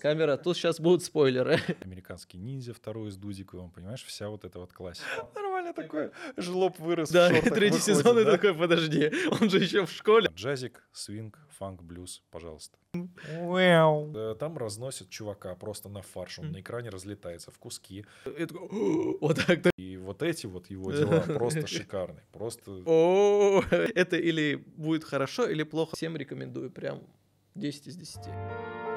Камера, тут сейчас будут спойлеры. Американский ниндзя второй с Дудиковым, понимаешь, вся вот эта вот классика. Нормально такой жлоб вырос Да, и третий сезон, и такой, подожди, он же еще в школе. Джазик, свинг, фанк, блюз, пожалуйста. Там разносят чувака просто на фарш, он на экране разлетается в куски. И такой, вот так, да. И вот эти вот его дела просто шикарные. Просто это или будет хорошо, или плохо. Всем рекомендую, прям 10 из 10.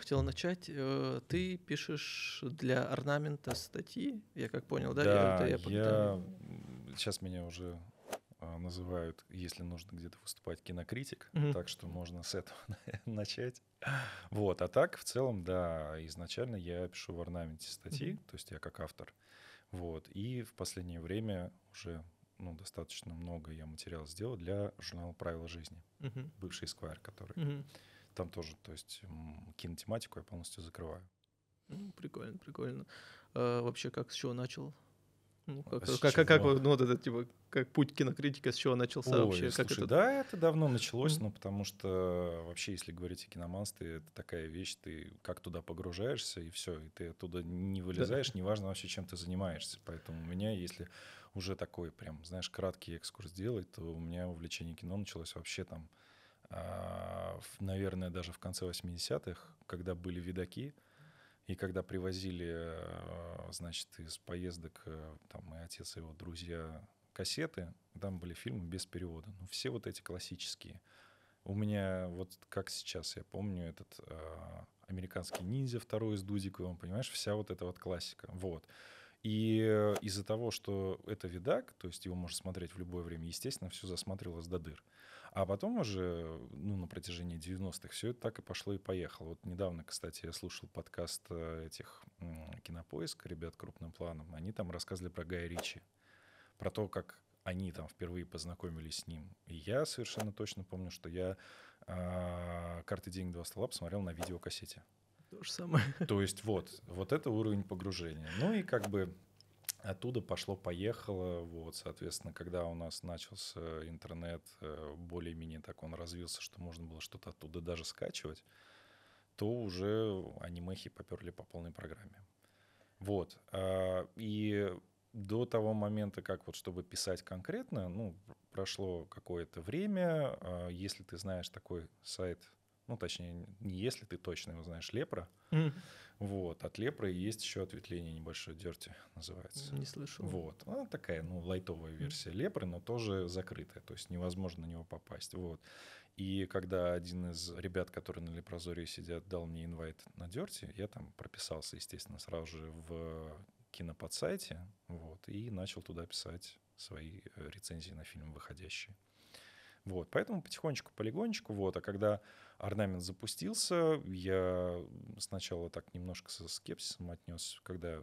Хотел начать? Э, Ты пишешь для орнамента статьи, я как понял, да? Да, я, когда- сейчас меня уже а, называют, если нужно где-то выступать, кинокритик, Мгм. так что можно с этого начать. Вот, а так в целом, да, изначально я пишу в орнаменте статьи, Мгм. то есть я как автор. Вот, и в последнее время уже ну, достаточно много я материал сделал для журнала «Правила жизни», Мгм, бывший Esquire, который мгм. Там тоже, то есть кинотематику я полностью закрываю. Ну, Прикольно, прикольно. А Вообще, как с чего начал? Ну, как, А как, как, как ну, вот это, типа, как путь кинокритика, с чего начался Ой, вообще? как слушай, это... да, это давно началось, Мгм. ну, потому что вообще, если говорить о киноманстве, это такая вещь, ты как туда погружаешься, и все, и ты оттуда не вылезаешь, неважно вообще, чем ты занимаешься. Поэтому у меня, если уже такой прям, знаешь, краткий экскурс делать, то у меня увлечение кино началось вообще там, наверное, даже в конце 80-х, когда были видаки, и когда привозили, э, значит, из поездок, э, там, и отец, и его друзья кассеты, там были фильмы без перевода. Ну, все вот эти классические. У меня вот как сейчас, я помню, этот э, американский ниндзя второй с Дудиковым, понимаешь, вся вот эта вот классика. Вот. И э, из-за того, что это видак, то есть его можно смотреть в любое время, естественно, все засматривалось до дыр. А потом уже, ну, на протяжении 90-х все это так и пошло и поехало. Вот недавно, кстати, я слушал подкаст э, этих м, кинопоиска, ребят крупным планом. Они там рассказывали про Гая Ричи, про то, как они там впервые познакомились с ним. И я совершенно точно помню, что я а, «Карты, деньги, два стола» посмотрел на видеокассете. То же самое. То есть вот, вот это уровень погружения. Ну и как бы оттуда пошло-поехало. Вот, соответственно, когда у нас начался интернет, э, более-менее так он развился, что можно было что-то оттуда даже скачивать, то уже анимехи поперли по полной программе. Вот. а, И до того момента, как вот чтобы писать конкретно, ну, прошло какое-то время. а, Если ты знаешь такой сайт, ну, точнее, не если ты точно его знаешь, Лепра, М, вот, от Лепры есть еще ответвление небольшое, Дерти называется. Не слышал. Вот, она такая, ну, лайтовая версия Лепры, но тоже закрытая, то есть невозможно на него попасть, вот. И когда один из ребят, которые на Лепрозории сидят, дал мне инвайт на Дерти, я там прописался, естественно, сразу же в киноподсайте, вот, и начал туда писать свои э, рецензии на фильм выходящие. Вот, поэтому потихонечку, полигонечку, вот, а когда орнамент запустился, я сначала так немножко со скепсисом отнес, когда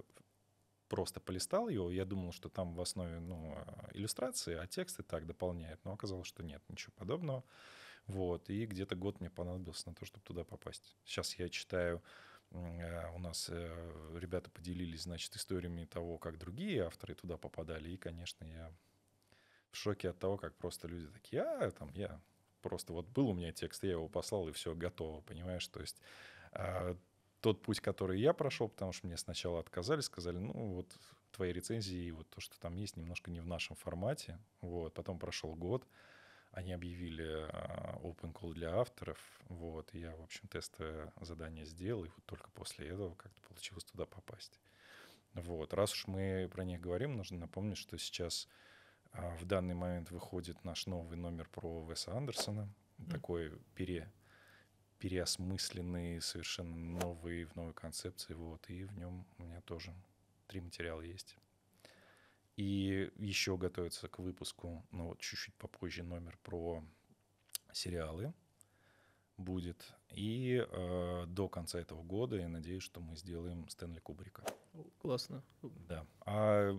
просто полистал его, я думал, что там в основе ну, а, иллюстрации, а тексты так дополняют, но оказалось, что нет, ничего подобного. Вот, и где-то год мне понадобился на то, чтобы туда попасть. Сейчас я читаю, э, у нас э, ребята поделились, значит, историями того, как другие авторы туда попадали, и, конечно, я в шоке от того, как просто люди такие, а, там, я просто вот был у меня текст, я его послал, и все, готово, понимаешь? То есть а, тот путь, который я прошел, потому что мне сначала отказали, сказали, ну, вот твои рецензии, и вот то, что там есть, немножко не в нашем формате. Вот, потом прошел год, они объявили а, open call для авторов, вот, и я, в общем, тестовое задание сделал, и вот только после этого как-то получилось туда попасть. Вот, раз уж мы про них говорим, нужно напомнить, что сейчас в данный момент выходит наш новый номер про Веса Андерсона, Мгм. такой пере, переосмысленный, совершенно новый, в новой концепции, вот, и в нем у меня тоже три материала есть. И еще готовится к выпуску, ну вот чуть-чуть попозже номер про сериалы. будет. И э, до конца этого года я надеюсь, что мы сделаем Стэнли Кубрика. Классно. Да. А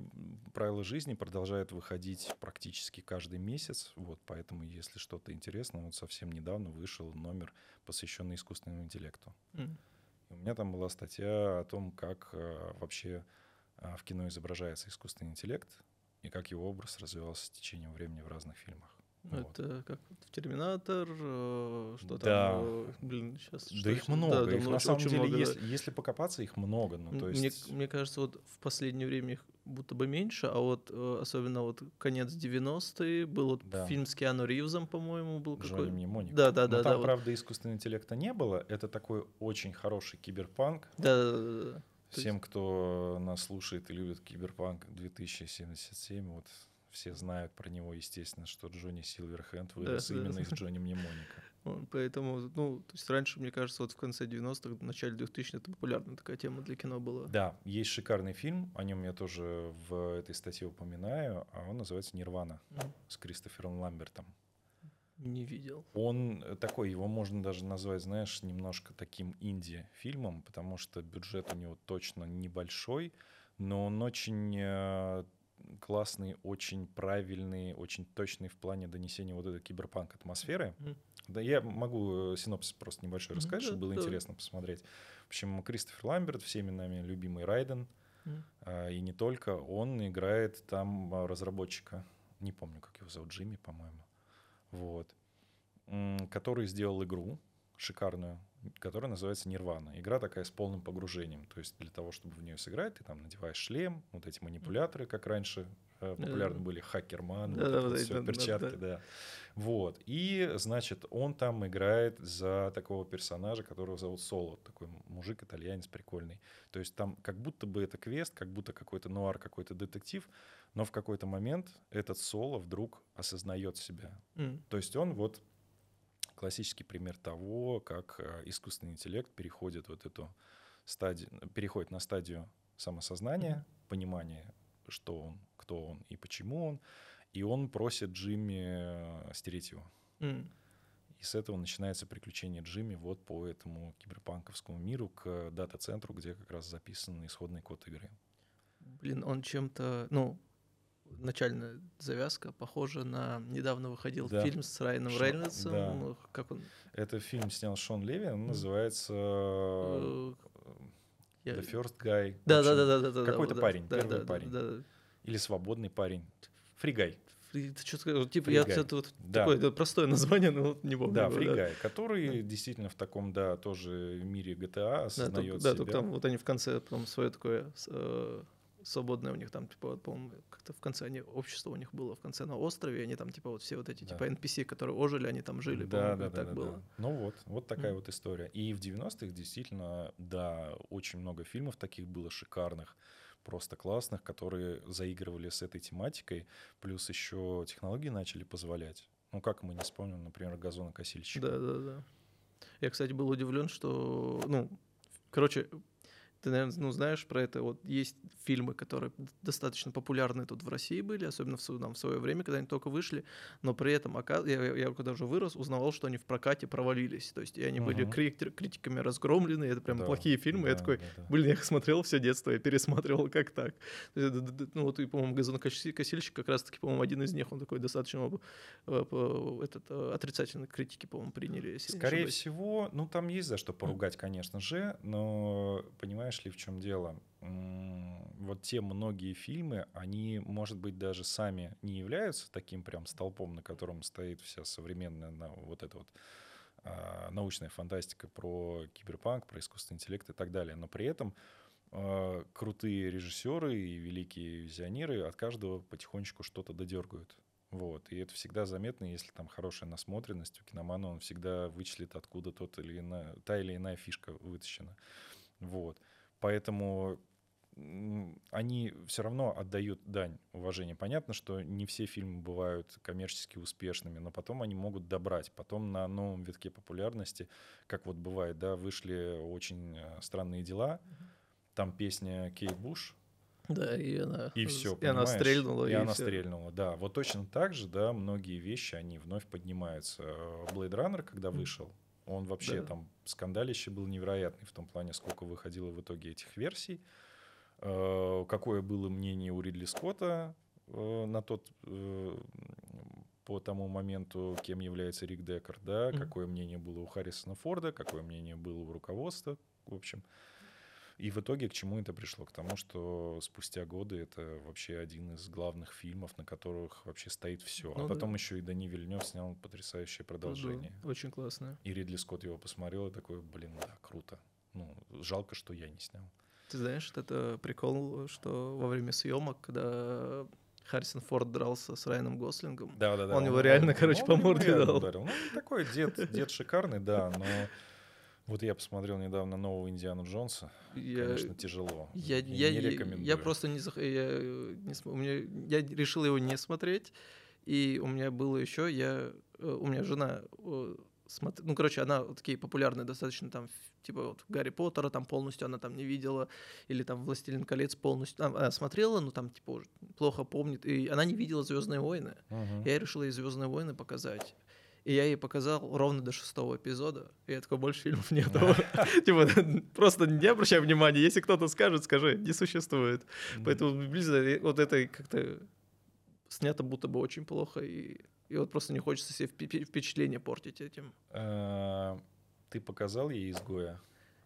правила жизни продолжают выходить практически каждый месяц. Вот, поэтому, если что-то интересно, вот совсем недавно вышел номер, посвященный искусственному интеллекту. Mm. у меня там была статья о том, как э, вообще э, в кино изображается искусственный интеллект и как его образ развивался с течением времени в разных фильмах. Вот. Это как в Терминатор, э, что да. там, э, блин, сейчас. Да их много, да, их на самом деле, много, если, да. если покопаться, их много. Ну, то есть... мне, мне кажется, вот в последнее время их будто бы меньше, а вот э, особенно вот конец 90-е был вот да. фильм с Киану Ривзом, по-моему, был какой-то. Мнемоник. Да, да, Но да. там, да, правда, вот. искусственного интеллекта не было. Это такой очень хороший киберпанк. Да, да, да. да. Всем, кто нас слушает и любит киберпанк 2077, вот все знают про него, естественно, что Джонни Силверхенд вырос да, именно да. из Джонни Мнемоника. Поэтому, ну, то есть раньше, мне кажется, вот в конце 90-х, в начале 2000-х это популярная такая тема для кино была. Да, есть шикарный фильм, о нем я тоже в этой статье упоминаю, а он называется «Нирвана» mm. с Кристофером Ламбертом. Не видел. Он такой, его можно даже назвать, знаешь, немножко таким инди-фильмом, потому что бюджет у него точно небольшой, но он очень э, классный, очень правильный, очень точный в плане донесения вот этой киберпанк атмосферы. Mm. Да, я могу э, синопсис просто небольшой mm-hmm. рассказать, чтобы было да. интересно посмотреть. В общем, Кристофер Ламберт, всеми нами любимый Райден, mm. а, и не только, он играет там а, разработчика, не помню, как его зовут, Джимми, по-моему, вот, который сделал игру шикарную, которая называется Нирвана. Игра такая с полным погружением. То есть для того, чтобы в нее сыграть, ты там надеваешь шлем, вот эти манипуляторы, как раньше э, популярны были, хакерман, да, вот да, все, да, перчатки, да, да. Вот. И, значит, он там играет за такого персонажа, которого зовут Соло. Такой мужик, итальянец прикольный. То есть там как будто бы это квест, как будто какой-то нуар, какой-то детектив, но в какой-то момент этот Соло вдруг осознает себя. Mm. То есть он вот классический пример того, как э, искусственный интеллект переходит вот эту стадию, переходит на стадию самосознания, mm-hmm. понимания, что он, кто он и почему он, и он просит Джимми э, стереть его. Mm. И с этого начинается приключение Джимми вот по этому киберпанковскому миру к дата-центру, где как раз записан исходный код игры. Блин, он чем-то, ну, начальная завязка похожа на недавно выходил да. фильм с Райаном Шон, Рейнольдсом. Да. Как он? Это фильм снял Шон Леви, он называется uh, The First Guy. Да, да, да, да, да. Какой-то да, парень, да, первый да, парень. Да, да. Или свободный парень. Фригай. Ты что сказал? Типа, я это вот да. такое это простое название, но вот не помню. Да, Фригай, да. который да. действительно в таком, да, тоже мире GTA осознает да, себя. Да, только там вот они в конце потом свое такое э, свободное у них там, типа, по-моему, как-то в конце они, общество у них было в конце на острове, они там, типа, вот все вот эти, да. типа, NPC, которые ожили, они там жили, да, да, да, так да, было. Да. Ну вот, вот такая mm. вот история. И в 90-х действительно, да, очень много фильмов таких было шикарных, просто классных, которые заигрывали с этой тематикой, плюс еще технологии начали позволять. Ну, как мы не вспомним, например, газонокосильщик. Да, да, да. Я, кстати, был удивлен, что, ну, короче, ты, наверное, ну, знаешь про это. Вот есть фильмы, которые достаточно популярны тут в России были, особенно в, там, в свое время, когда они только вышли, но при этом, я, я когда уже вырос, узнавал, что они в прокате провалились. То есть и они uh-huh. были критик, критиками разгромлены, это прям да, плохие фильмы. Да, я такой, да, да. блин, я их смотрел все детство, я пересматривал, как так. Ну вот, и, по-моему, «Газонокосильщик» как раз-таки, по-моему, один из них, он такой достаточно э, этот, э, отрицательной критики, по-моему, приняли. Скорее всего, ну там есть за что поругать, конечно же, но, понимаешь, понимаешь ли, в чем дело? Вот те многие фильмы, они, может быть, даже сами не являются таким прям столпом, на котором стоит вся современная вот эта вот а, научная фантастика про киберпанк, про искусственный интеллект и так далее. Но при этом а, крутые режиссеры и великие визионеры от каждого потихонечку что-то додергают. Вот. И это всегда заметно, если там хорошая насмотренность у киномана, он всегда вычислит, откуда тот или иная, та или иная фишка вытащена. Вот. Поэтому они все равно отдают дань уважения. Понятно, что не все фильмы бывают коммерчески успешными, но потом они могут добрать. Потом на новом витке популярности, как вот бывает, да, вышли очень э, странные дела. Там песня Кейт Буш. Да, и она, и все, и она стрельнула. И, и она все. стрельнула, да. Вот точно так же, да, многие вещи, они вновь поднимаются. Blade Runner, когда вышел, Он вообще Да. там скандалище был невероятный в том плане, сколько выходило в итоге этих версий. Э, Какое было мнение у Ридли Скотта э, на тот э, по тому моменту, кем является Рик Деккер, да, какое мнение было у Харрисона Форда, какое мнение было у руководства, в общем. И в итоге к чему это пришло? К тому, что спустя годы это вообще один из главных фильмов, на которых вообще стоит все. Ну а да. потом еще и Дани Вильнев снял потрясающее продолжение. Да, очень классно. И Ридли Скотт его посмотрел и такой, блин, да, круто. Ну, жалко, что я не снял. Ты знаешь, это прикол, что во время съемок, когда Харрисон Форд дрался с Райаном Гослингом, Да, да, да. Он его реально, короче, по ему морде дал. ударил. Ну, такой дед, дед шикарный, да, но вот я посмотрел недавно нового Индиану Джонса. я, Конечно, тяжело. я, И я, не рекомендую. я просто не, зах- я, э, не у меня, я решил его не смотреть, и у меня было еще, я, э, у меня жена, э, смотр- ну, короче, она вот такие популярные достаточно там, типа вот Гарри Поттера там полностью она там не видела, или там Властелин колец полностью, она смотрела, но там типа уже плохо помнит, и она не видела Звездные войны. Мгм. Я ей решил ей Звездные войны показать. И я ей показал ровно до шестого эпизода. И я такой, больше фильмов нету. Типа, просто не обращай внимания. Если кто-то скажет, скажи, не существует. Поэтому близко вот это как-то снято будто бы очень плохо. И, вот просто не хочется себе впе- впечатление портить этим. А, Ты показал ей изгоя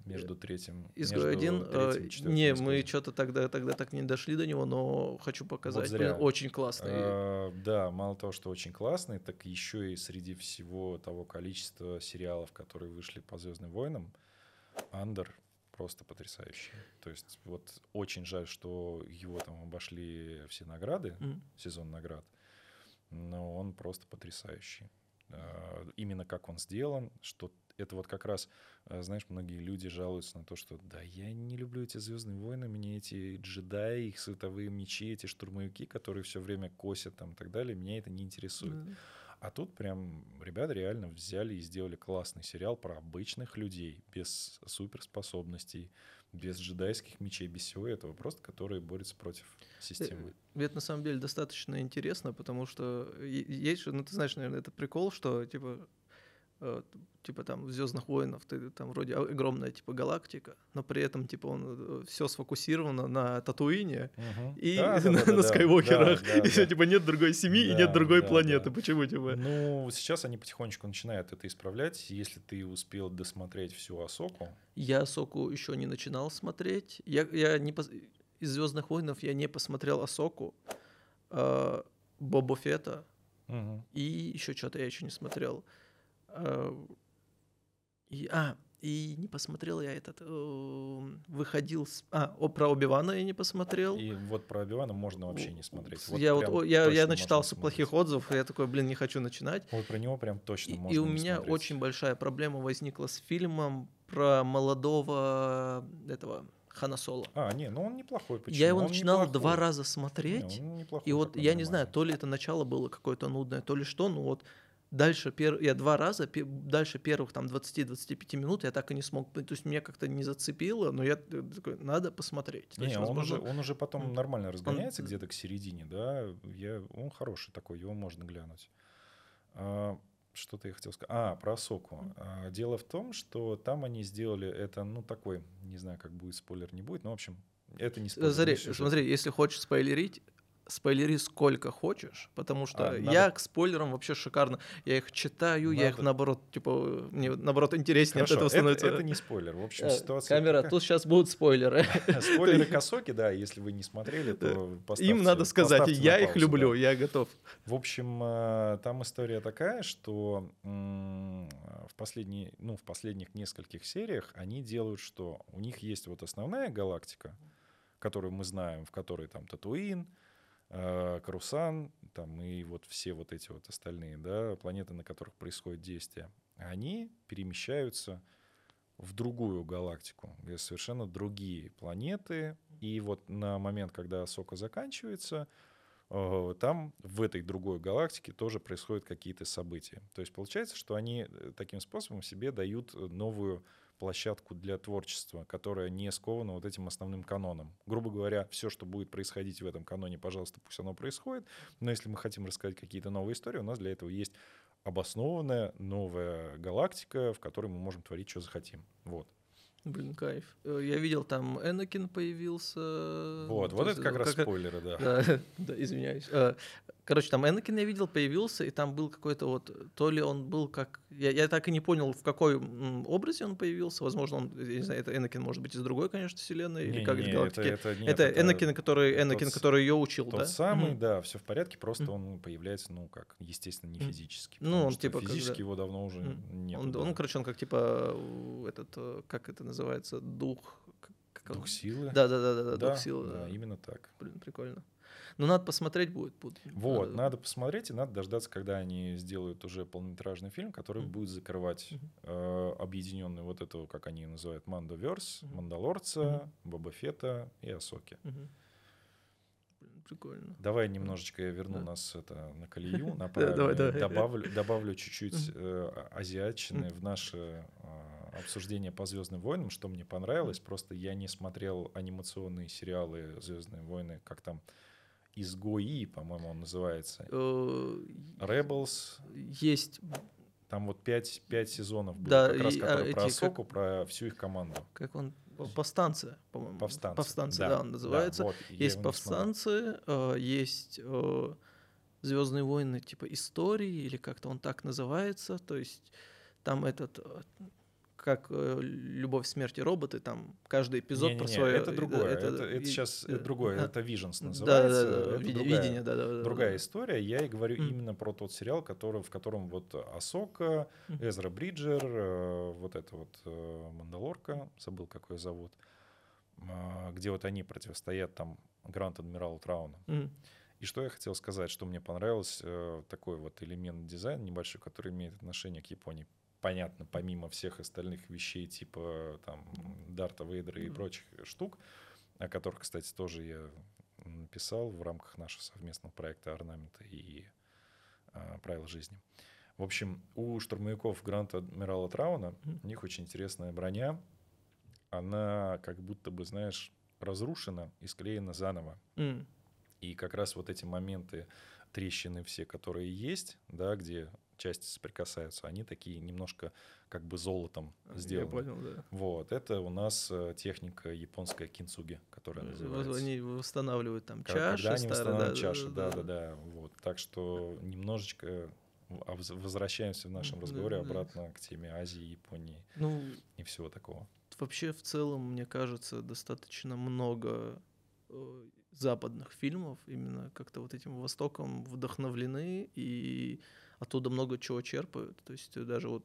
между третьим Изгой между один. э, Не, мы что-то тогда, тогда так не дошли до него, но хочу показать. зря. Блин, очень классный. А, Да, мало того, что очень классный, так еще и среди всего того количества сериалов, которые вышли по Звездным войнам, Андер просто потрясающий. То есть вот очень жаль, что его там обошли все награды, М. сезон наград, но он просто потрясающий. А, Именно как он сделан, что это вот как раз, а, знаешь, многие люди жалуются на то, что да, я не люблю эти Звездные войны, мне эти джедаи, их световые мечи, эти штурмовики, которые все время косят там и так далее, меня это не интересует. Да. А тут прям ребята реально взяли и сделали классный сериал про обычных людей, без суперспособностей, без джедайских мечей, без всего этого, просто которые борются против системы. Э, Это на самом деле достаточно интересно, потому что е- есть же, ну ты знаешь, наверное, это прикол, что типа э, типа там в Звездных войнах ты там вроде огромная типа галактика, но при этом типа он все сфокусировано на Татуине и Да, да, на, да, да, на да, Скайуокерах, да, и да. типа нет другой семьи и нет другой планеты. Почему типа? Ну, сейчас они потихонечку начинают это исправлять. Если ты успел досмотреть всю Осоку, Я Соку еще не начинал смотреть. Я, я не пос- из Звездных войнов я не посмотрел Асоку, э, Боба Фета, И еще что-то я еще не смотрел. А, И, а, и не посмотрел я этот. э, Выходил. с- А, о, про Оби-Вана я не посмотрел. и вот про Оби-Вана можно вообще не смотреть. Вот я вот, я, я начитался смотреть. плохих отзывов, и я такой, блин, не хочу начинать. Вот про него прям точно И, можно и у не меня смотреть. очень большая проблема возникла с фильмом про молодого этого Хана Соло. А, не, ну он неплохой. Почему? Я его Он начинал неплохой. два раза Не, смотреть. он неплохой, И вот я не знаю, то ли это начало было какое-то нудное, то ли что, но вот дальше пер... я два раза, пе- дальше первых там 20-25 минут я так и не смог, то есть меня как-то не зацепило, но я такой, надо посмотреть. Не, есть, он, возможно, уже, он уже потом нормально разгоняется Он- где-то к середине, да. Я, он хороший такой, его можно глянуть. А, что-то я хотел сказать. А, про Соку. дело в том, что там они сделали это, ну, такой, не знаю, как будет спойлер, не будет, но, в общем, это не спойлер. Смотри, смотри, если хочешь спойлерить, спойлери сколько хочешь, потому что А, я надо- к спойлерам вообще шикарно. Я их читаю, я их Надо- наоборот, типа, мне наоборот интереснее Хорошо, от этого это, становится. это не спойлер. В общем, Э, ситуация Камера, такая. тут сейчас будут спойлеры. Спойлеры Косоки, да, если вы не смотрели, то поставьте, Им надо сказать, я их люблю, я готов. В общем, э, там история такая, что в, последние, ну, в последних нескольких сериях они делают что? У них есть вот основная галактика, которую мы знаем, в которой там Татуин, Карусан, там и вот все вот эти вот остальные, да, планеты, на которых происходит действие, они перемещаются в другую галактику, где совершенно другие планеты. И вот на момент, когда Сока заканчивается, э, там в этой другой галактике тоже происходят какие-то события. То есть получается, что они э, таким способом себе дают э, новую площадку для творчества, которая не скована вот этим основным каноном. Грубо говоря, все, что будет происходить в этом каноне, пожалуйста, пусть оно происходит. Но если мы хотим рассказать какие-то новые истории, у нас для этого есть обоснованная новая галактика, в которой мы можем творить, что захотим. Вот. Блин, кайф. Э, я видел, там Энакин появился. Вот, вот это как раз спойлеры, да. Да, да, извиняюсь. Короче, там Энакин я видел, появился, и там был какой-то вот, то ли он был как... Я, я так и не понял, в какой образе он появился. Возможно, он, я не знаю, это Энакин может быть из другой, конечно, вселенной, не, или как не, из галактики. Это, это, нет, это, это Энакин, который, Энакин, тот, который ее учил, тот да? самый, Мгм. да, все в порядке, просто он появляется, ну, как, естественно, не физически. Ну, он типа Физически когда- его давно уже Мгм. нет. Он, он, короче, он как типа э, этот, э, как это называется, дух. как- он- Дух силы. Да, да, да, да, да, да, дух силы. да, да. именно так. Блин, прикольно. Ну, надо посмотреть будет. будет. Вот, Надо- надо посмотреть, и надо дождаться, когда они сделают уже полнометражный фильм, который Мгм. будет закрывать Мгм. э, объединенный вот этого, как они называют, Мандоверс, Мгм. Мандалорца, Боба Фета и Асоки. Блин, прикольно. Давай немножечко я верну Да. нас это на колею, на давай, правильную, давай. добавлю, добавлю чуть-чуть э, азиатчины в наше э, обсуждение по Звездным войнам, что мне понравилось. Просто я не смотрел анимационные сериалы Звездные войны, как там Изгои, по-моему, он называется. Э, Rebels, Есть, там вот пять, пять сезонов было, Да, как раз и, а, которые про эти, как- Асоку, про всю их команду. как он, повстанцы, по-моему. Повстанцы. Повстанцы, да, он да, называется. вот, я есть повстанцы, э, есть Звездные войны, типа истории, или как-то он так называется. То есть там этот э, как э, любовь, смерть и роботы, там каждый эпизод про Не-не-не, свое. это другое. Это, это, и- сейчас э, другое. а, Это Visions Да, называется. да, да, это види- другая- видение, да, да, да. другая да. история. Я и говорю Мгм. именно про тот сериал, который, в котором вот Асока. Эзра Бриджер, э, вот эта вот Мандалорка, забыл, какой зовут, а, где вот они противостоят там Гранд Адмиралу Трауну. Мгм. И что я хотел сказать, что мне понравилось, э, такой вот элемент дизайна небольшой, который имеет отношение к Японии. Понятно, помимо всех остальных вещей, типа там Дарта Вейдера и прочих штук, о которых, кстати, тоже я написал в рамках нашего совместного проекта «Орнаменты» и а, «Правила жизни». В общем, у штурмовиков Гранта Адмирала Трауна у них очень интересная броня. Она как будто бы, знаешь, разрушена и склеена заново. М. И как раз вот эти моменты, трещины все, которые есть, да, где части соприкасаются, они такие немножко как бы золотом сделаны. Я понял, да. Вот, это у нас э, техника японская кинцуги, которая называется. Они восстанавливают там Ка- чаши Когда они старые, восстанавливают да, чаши, да, да, да. Вот. Так что немножечко в- а воз- возвращаемся в нашем Да, разговоре да. обратно к теме Азии, Японии Ну, и всего такого. вообще в целом, мне кажется, достаточно много э, западных фильмов именно как-то вот этим Востоком вдохновлены и оттуда много чего черпают. То есть э, даже вот,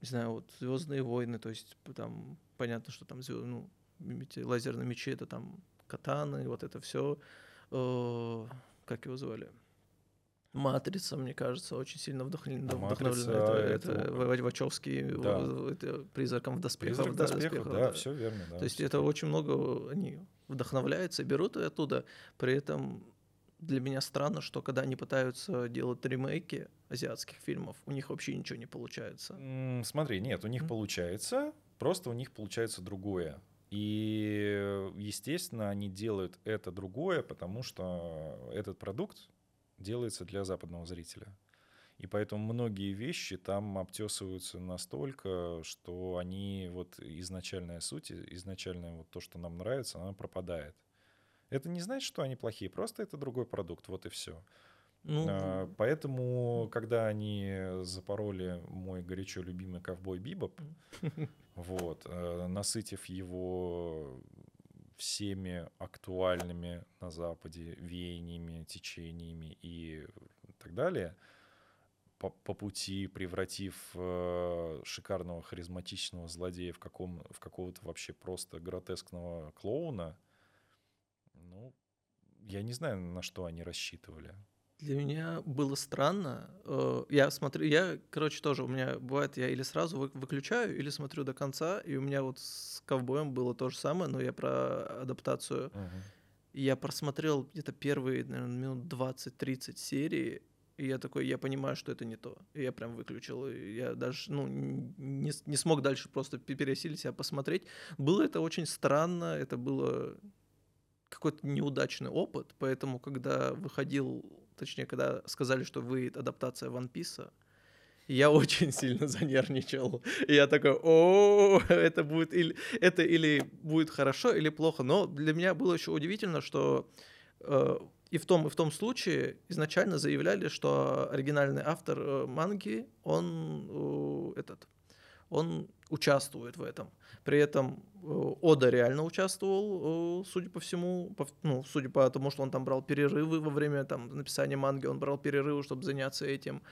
не знаю, вот Звездные войны, то есть там понятно, что там звё- ну, эти лазерные мечи, это там катаны, вот это все. как его звали? Матрица, мне кажется, очень сильно вдохновлена. Вдохновлена. Это, это это, Вачовский, Да. в- это призраком в доспехах. Призрак да, доспехов, доспехах, да, все верно. Да, то есть это очень много они вдохновляются, берут и оттуда. При этом для меня странно, что когда они пытаются делать ремейки азиатских фильмов, у них вообще ничего не получается. Смотри, нет, у них М. получается, просто у них получается другое. И, естественно, они делают это другое, потому что этот продукт делается для западного зрителя. И поэтому многие вещи там обтесываются настолько, что они, вот изначальная суть, изначальное вот то, что нам нравится, она пропадает. Это не значит, что они плохие, просто это другой продукт, вот и все. Ну, А, Поэтому, когда они запороли мой горячо любимый ковбой Бибоп, вот, э, насытив его всеми актуальными на Западе веяниями, течениями и так далее, по, по пути превратив э, шикарного харизматичного злодея в, каком, в какого-то вообще просто гротескного клоуна, я не знаю, на что они рассчитывали. Для меня было странно. э, Я смотрю, я, короче, тоже у меня бывает, я или сразу вы- выключаю, или смотрю до конца, и у меня вот с ковбоем было то же самое, но я про адаптацию. И Я просмотрел где-то первые, наверное, минут 20-30 серии, и я такой, я понимаю, что это не то. И я прям выключил. И я даже, ну, не, не смог дальше просто пе- пересилить себя посмотреть. Было это очень странно, это было какой-то неудачный опыт, поэтому, когда выходил, точнее, когда сказали, что выйдет адаптация One Piece, я очень сильно занервничал. Я такой, о, это будет или это или будет хорошо, или плохо. Но для меня было еще удивительно, что э, и в том и в том случае изначально заявляли, что оригинальный автор э, манги, он э, этот, он участвует в этом. При этом э, Ода реально участвовал, э, судя по всему, по, ну, судя по тому, что он там брал перерывы во время там, написания манги, он брал перерывы, чтобы заняться этим.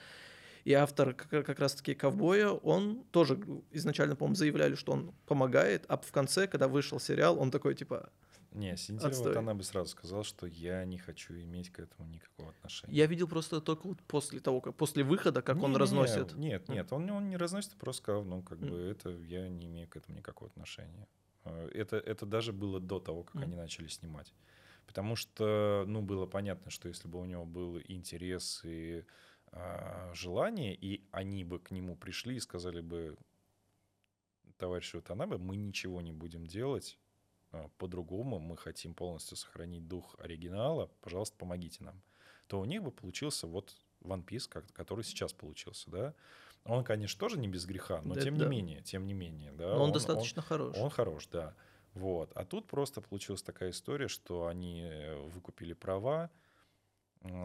И автор как, как раз-таки «Ковбоя», он тоже изначально, по-моему, заявляли, что он помогает, а в конце, когда вышел сериал, он такой, типа, не, Синтия вот она бы сразу сказала, что я не хочу иметь к этому никакого отношения. Я видел просто только вот после того, как после выхода, как не, он не, разносит. Нет, нет, он, он не разносит, просто сказал, ну, как mm. бы это я не имею к этому никакого отношения. А, это, это даже было до того, как mm. они начали снимать. Потому что, ну, было понятно, что если бы у него был интерес и э, желание, и они бы к нему пришли и сказали бы, товарищ Ватанабе, мы ничего не будем делать, по-другому, мы хотим полностью сохранить дух оригинала, пожалуйста, помогите нам, то у них бы получился вот One Piece, который сейчас получился, да. Он, конечно, тоже не без греха, но да, тем да. не менее, тем не менее, да. Но он, он достаточно он, хорош. Он хорош, да. Вот. А тут просто получилась такая история, что они э, выкупили права,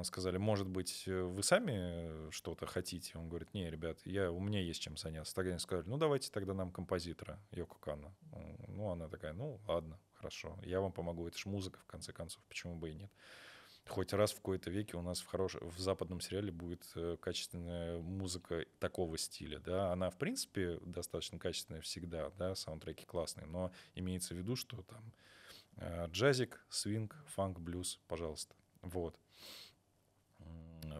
сказали, может быть, э, вы сами что-то хотите? Он говорит, не, ребят, я, у меня есть чем заняться. Тогда они сказали, ну, давайте тогда нам композитора Йоко Канна. Ну, она такая, ну, ладно, хорошо, я вам помогу. Это ж музыка, в конце концов, почему бы и нет. Хоть раз в какой-то веке у нас в, хорош... в западном сериале будет э, качественная музыка такого стиля, да, она, в принципе, достаточно качественная всегда, да, саундтреки классные, но имеется в виду, что там э, джазик, свинг, фанк, блюз, пожалуйста, вот.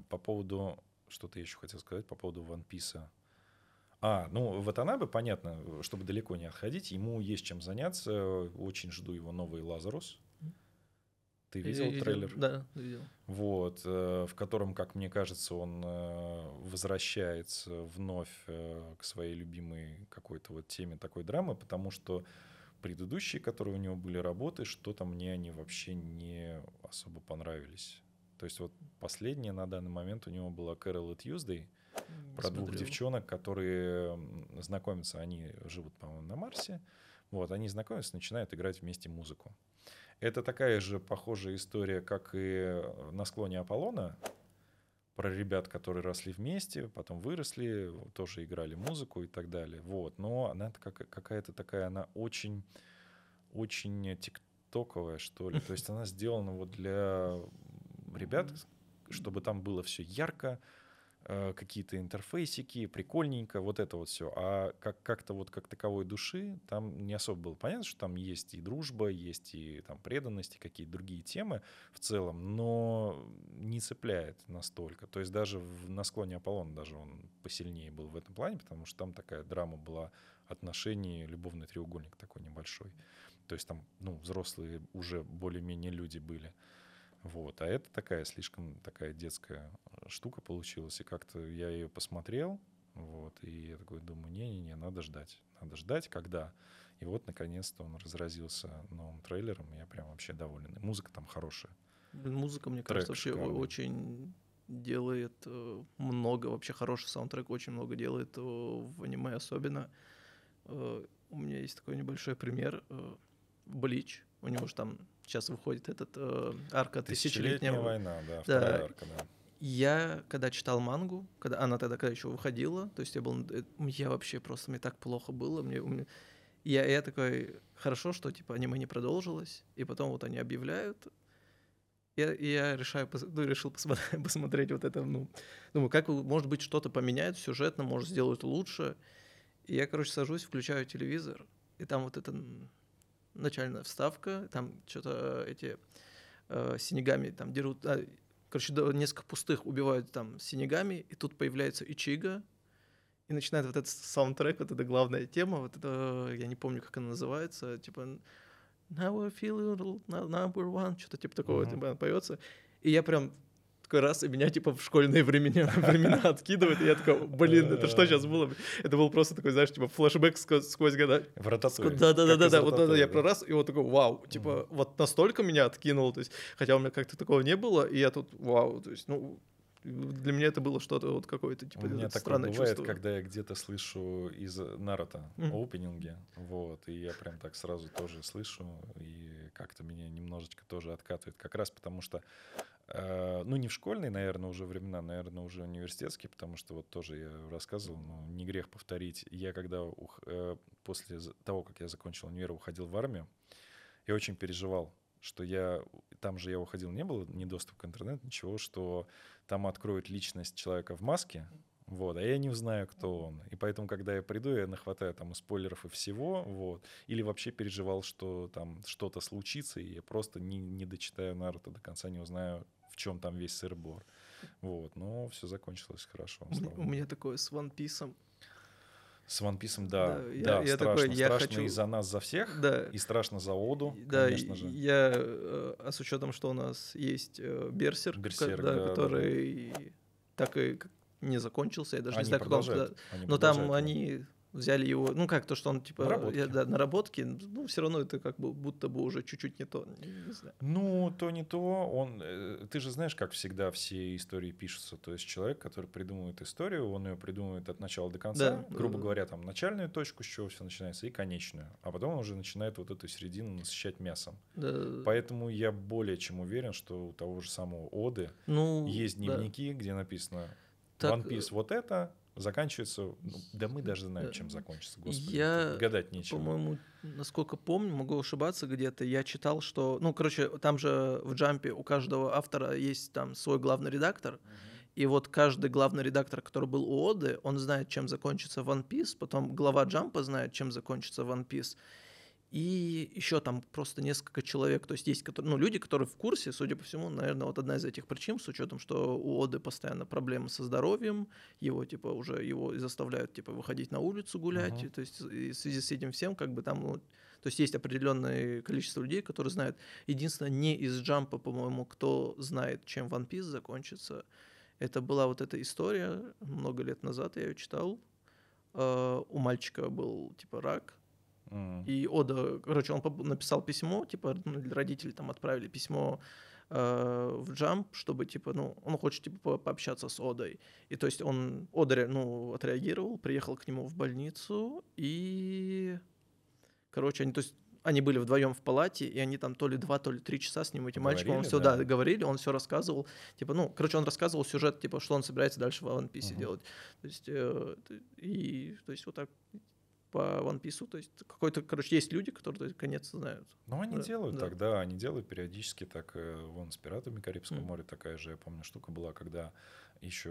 По поводу... Что-то я еще хотел сказать по поводу One Piece. А, ну, Ватанабе, понятно, чтобы далеко не отходить, ему есть чем заняться. Очень жду его новый Лазарус. Ты видел, видел трейлер? Да, видел. Вот, э, в котором, как мне кажется, он э, возвращается вновь э, к своей любимой какой-то вот теме такой драмы, потому что предыдущие, которые у него были работы, что-то мне они вообще не особо понравились. То есть вот последняя на данный момент у него была Carol и Tuesday про Смотрел. двух девчонок, которые знакомятся, они живут, по-моему, на Марсе. Вот, они знакомятся, начинают играть вместе музыку. Это такая же похожая история, как и на склоне Аполлона, про ребят, которые росли вместе, потом выросли, тоже играли музыку и так далее. Вот. Но она какая-то такая, она очень, очень тиктоковая, что ли. То есть она сделана вот для ребят, чтобы там было все ярко, э, какие-то интерфейсики, прикольненько, вот это вот все. А как- как-то вот как таковой души там не особо было понятно, что там есть и дружба, есть и там преданность, и какие-то другие темы в целом, но не цепляет настолько. То есть даже в, на склоне Аполлона даже он посильнее был в этом плане, потому что там такая драма была отношений, любовный треугольник такой небольшой. То есть там, ну, взрослые уже более-менее люди были. Вот. А это такая слишком такая детская штука получилась. И как-то я ее посмотрел, вот, и я такой думаю, не-не-не, надо ждать. Надо ждать, когда. И вот, наконец-то, он разразился новым трейлером. Я прям вообще доволен. И музыка там хорошая. Музыка, мне Трек кажется, вообще шикарный. очень делает э, много, вообще хороший саундтрек очень много делает э, в аниме особенно. Э, у меня есть такой небольшой пример. Блич, у него же там сейчас выходит этот э, арка тысячелетняя война, да, вторая да. арка, да. Я, когда читал мангу, когда она тогда когда еще выходила, то есть я был, э, я вообще просто, мне так плохо было, мне, мне я, я такой, хорошо, что типа аниме не продолжилось, и потом вот они объявляют, я, я решаю, ну, решил посмотреть, посмотреть вот это, ну, думаю, как, может быть, что-то поменяют сюжетно, может, сделают лучше. И я, короче, сажусь, включаю телевизор, и там вот это начальная вставка, там что-то эти э, синегами там дерут, а, короче, несколько пустых убивают там синегами, и тут появляется Ичига, и начинает вот этот саундтрек, вот эта главная тема, вот это, я не помню, как она называется, типа Now I feel number one, что-то типа такого, uh-huh. типа, поется. И я прям такой раз, и меня типа в школьные времена, времена откидывает, и я такой, блин, это что сейчас было? Это был просто такой, знаешь, типа флешбэк сквозь, сквозь года. В ротатуре. Да-да-да, вот это я про раз, и вот такой, вау, типа вот настолько меня откинуло, то есть, хотя у меня как-то такого не было, и я тут, вау, то есть, ну, Для меня это было что-то вот какое-то типа У меня такое бывает, чувство. когда я где-то слышу из Наруто Мгм. опенинги, вот, и я прям так сразу тоже слышу, и как-то меня немножечко тоже откатывает, как раз потому что, э, ну, не в школьные, наверное, уже времена, наверное, уже университетские, потому что вот тоже я рассказывал, ну, не грех повторить. Я когда ух- э, после того, как я закончил универ, уходил в армию, я очень переживал, что я там же я уходил, не было ни доступа к интернету, ничего, что там откроют личность человека в маске, вот, а я не узнаю, кто он. И поэтому, когда я приду, я нахватаю там и спойлеров и всего, вот. Или вообще переживал, что там что-то случится, и я просто не, не дочитаю Наруто до конца, не узнаю, в чем там весь сыр-бор. Вот, но все закончилось хорошо. У меня- У меня такое с One Piece. С One Piece, да, Да, я- да, я страшно. такой, я страшно хочу- и за нас, за всех, Да. и страшно за Оду, Да, конечно же. я, э, а с учетом, что у нас есть э, Берсерк, да, да, да, который так и не закончился, я даже Они не знаю, как он... да. Но там да. они взяли его, ну как то, что он типа Наработки. я- да, наработки, ну все равно это как бы будто бы уже чуть-чуть не то, не знаю. Ну, то не то. Он, э, ты же знаешь, как всегда все истории пишутся. То есть человек, который придумывает историю, он ее придумывает от начала до конца. Да, грубо да. говоря, там начальную точку, с чего все начинается, и конечную. А потом он уже начинает вот эту середину насыщать мясом. Да. Поэтому я более чем уверен, что у того же самого Оды Ну, есть да. дневники, где написано Так, One Piece вот это, заканчивается... ну, да мы даже знаем, чем закончится, господи. Я, гадать нечего. По-моему, насколько помню, могу ошибаться где-то, я читал, что, ну, короче, там же в Джампе у каждого автора есть там свой главный редактор, и вот каждый главный редактор, который был у Оды, он знает, чем закончится One Piece, потом глава Джампа знает, чем закончится One Piece, и еще там просто несколько человек, то есть есть которые, ну, люди, которые в курсе, судя по всему, наверное, вот одна из этих причин, с учетом, что у Оды постоянно проблемы со здоровьем, его типа уже его заставляют типа выходить на улицу гулять, и, то есть в связи с этим всем как бы там, ну, то есть есть определенное количество людей, которые знают. Единственное, не из Джампа, по-моему, кто знает, чем One Piece закончится. Это была вот эта история много лет назад, я ее читал. Э, У мальчика был типа рак, И Ода, короче, он написал письмо, типа, ну, для родителей там отправили письмо э, в Джамп, чтобы, типа, ну, он хочет, типа, по- пообщаться с Одой. И то есть он, Ода, ну, отреагировал, приехал к нему в больницу, и, короче, они, то есть, они были вдвоем в палате, и они там то ли два, то ли три часа с ним, этим мальчиком, он все, да? да, говорили, он все рассказывал, типа, ну, короче, он рассказывал сюжет, типа, что он собирается дальше в One Piece Мгм. делать. То есть, э, и, то есть, вот так по One Piece, то есть какой-то, короче, есть люди, которые конец знают. Ну, они Да, делают да. тогда, они делают периодически так, э, вон с пиратами Карибского Мгм. моря такая же, я помню, штука была, когда еще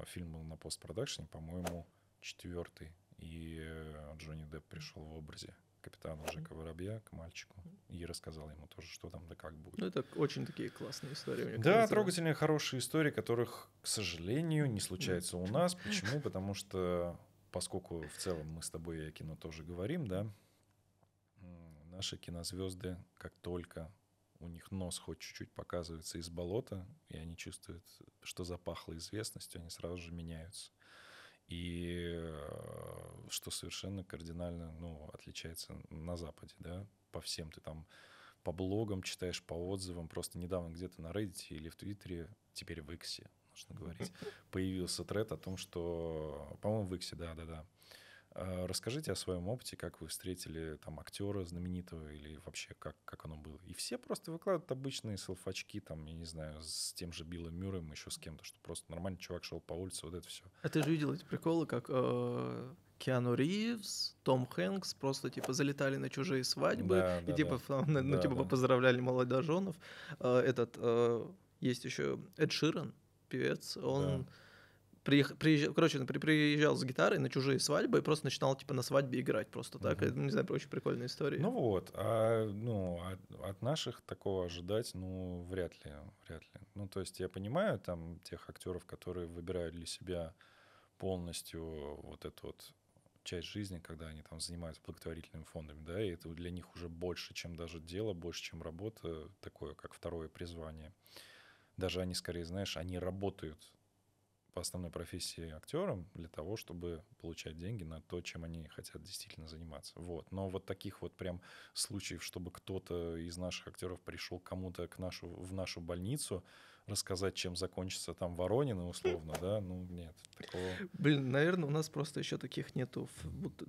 э, фильм был на постпродакшене, по-моему, четвертый, и э, Джонни Депп пришел в образе капитана Жека Воробья к мальчику и рассказал ему тоже, что там да как будет. Ну, это очень такие классные истории. мне Да, кажется. трогательные, хорошие истории, которых, к сожалению, не случается у нас. Почему? Потому что, поскольку в целом мы с тобой о кино тоже говорим, да, наши кинозвезды, как только у них нос хоть чуть-чуть показывается из болота, и они чувствуют, что запахло известностью, они сразу же меняются. И э, что совершенно кардинально ну, отличается на Западе, да, по всем ты там по блогам читаешь, по отзывам. Просто недавно где-то на Reddit или в Твиттере, теперь в Иксе, нужно говорить, появился тред о том, что, по-моему, в Иксе, да-да-да. Э, Расскажите о своем опыте, как вы встретили там актера знаменитого или вообще как, как оно было. И все просто выкладывают обычные селфачки, там, я не знаю, с тем же Биллом Мюрреем, еще с кем-то, что просто нормальный чувак шел по улице, вот это все. А ты же видел эти приколы, как э, Киану Ривз, Том Хэнкс просто, типа, залетали на чужие свадьбы, Да, и, да, типа, да. ну, Да, типа, да. поздравляли молодоженов. Э, этот, э, есть еще Эд Ширан, певец, он... Приех... приезжал, короче, он при- приезжал с гитарой на чужие свадьбы и просто начинал типа на свадьбе играть просто так. Мгм. Это, не знаю, очень прикольная история. Ну вот, а ну, от, от наших такого ожидать, ну, вряд ли, вряд ли. Ну, то есть я понимаю там тех актеров, которые выбирают для себя полностью вот эту вот часть жизни, когда они там занимаются благотворительными фондами, да, и это для них уже больше, чем даже дело, больше, чем работа, такое, как второе призвание. Даже они скорее, знаешь, они работают по основной профессии актером для того, чтобы получать деньги на то, чем они хотят действительно заниматься. Вот. Но вот таких вот прям случаев, чтобы кто-то из наших актеров пришел кому-то к нашу, в нашу больницу рассказать, чем закончится там Воронины, условно, да, ну нет, такого... Блин, наверное, у нас просто еще таких нету,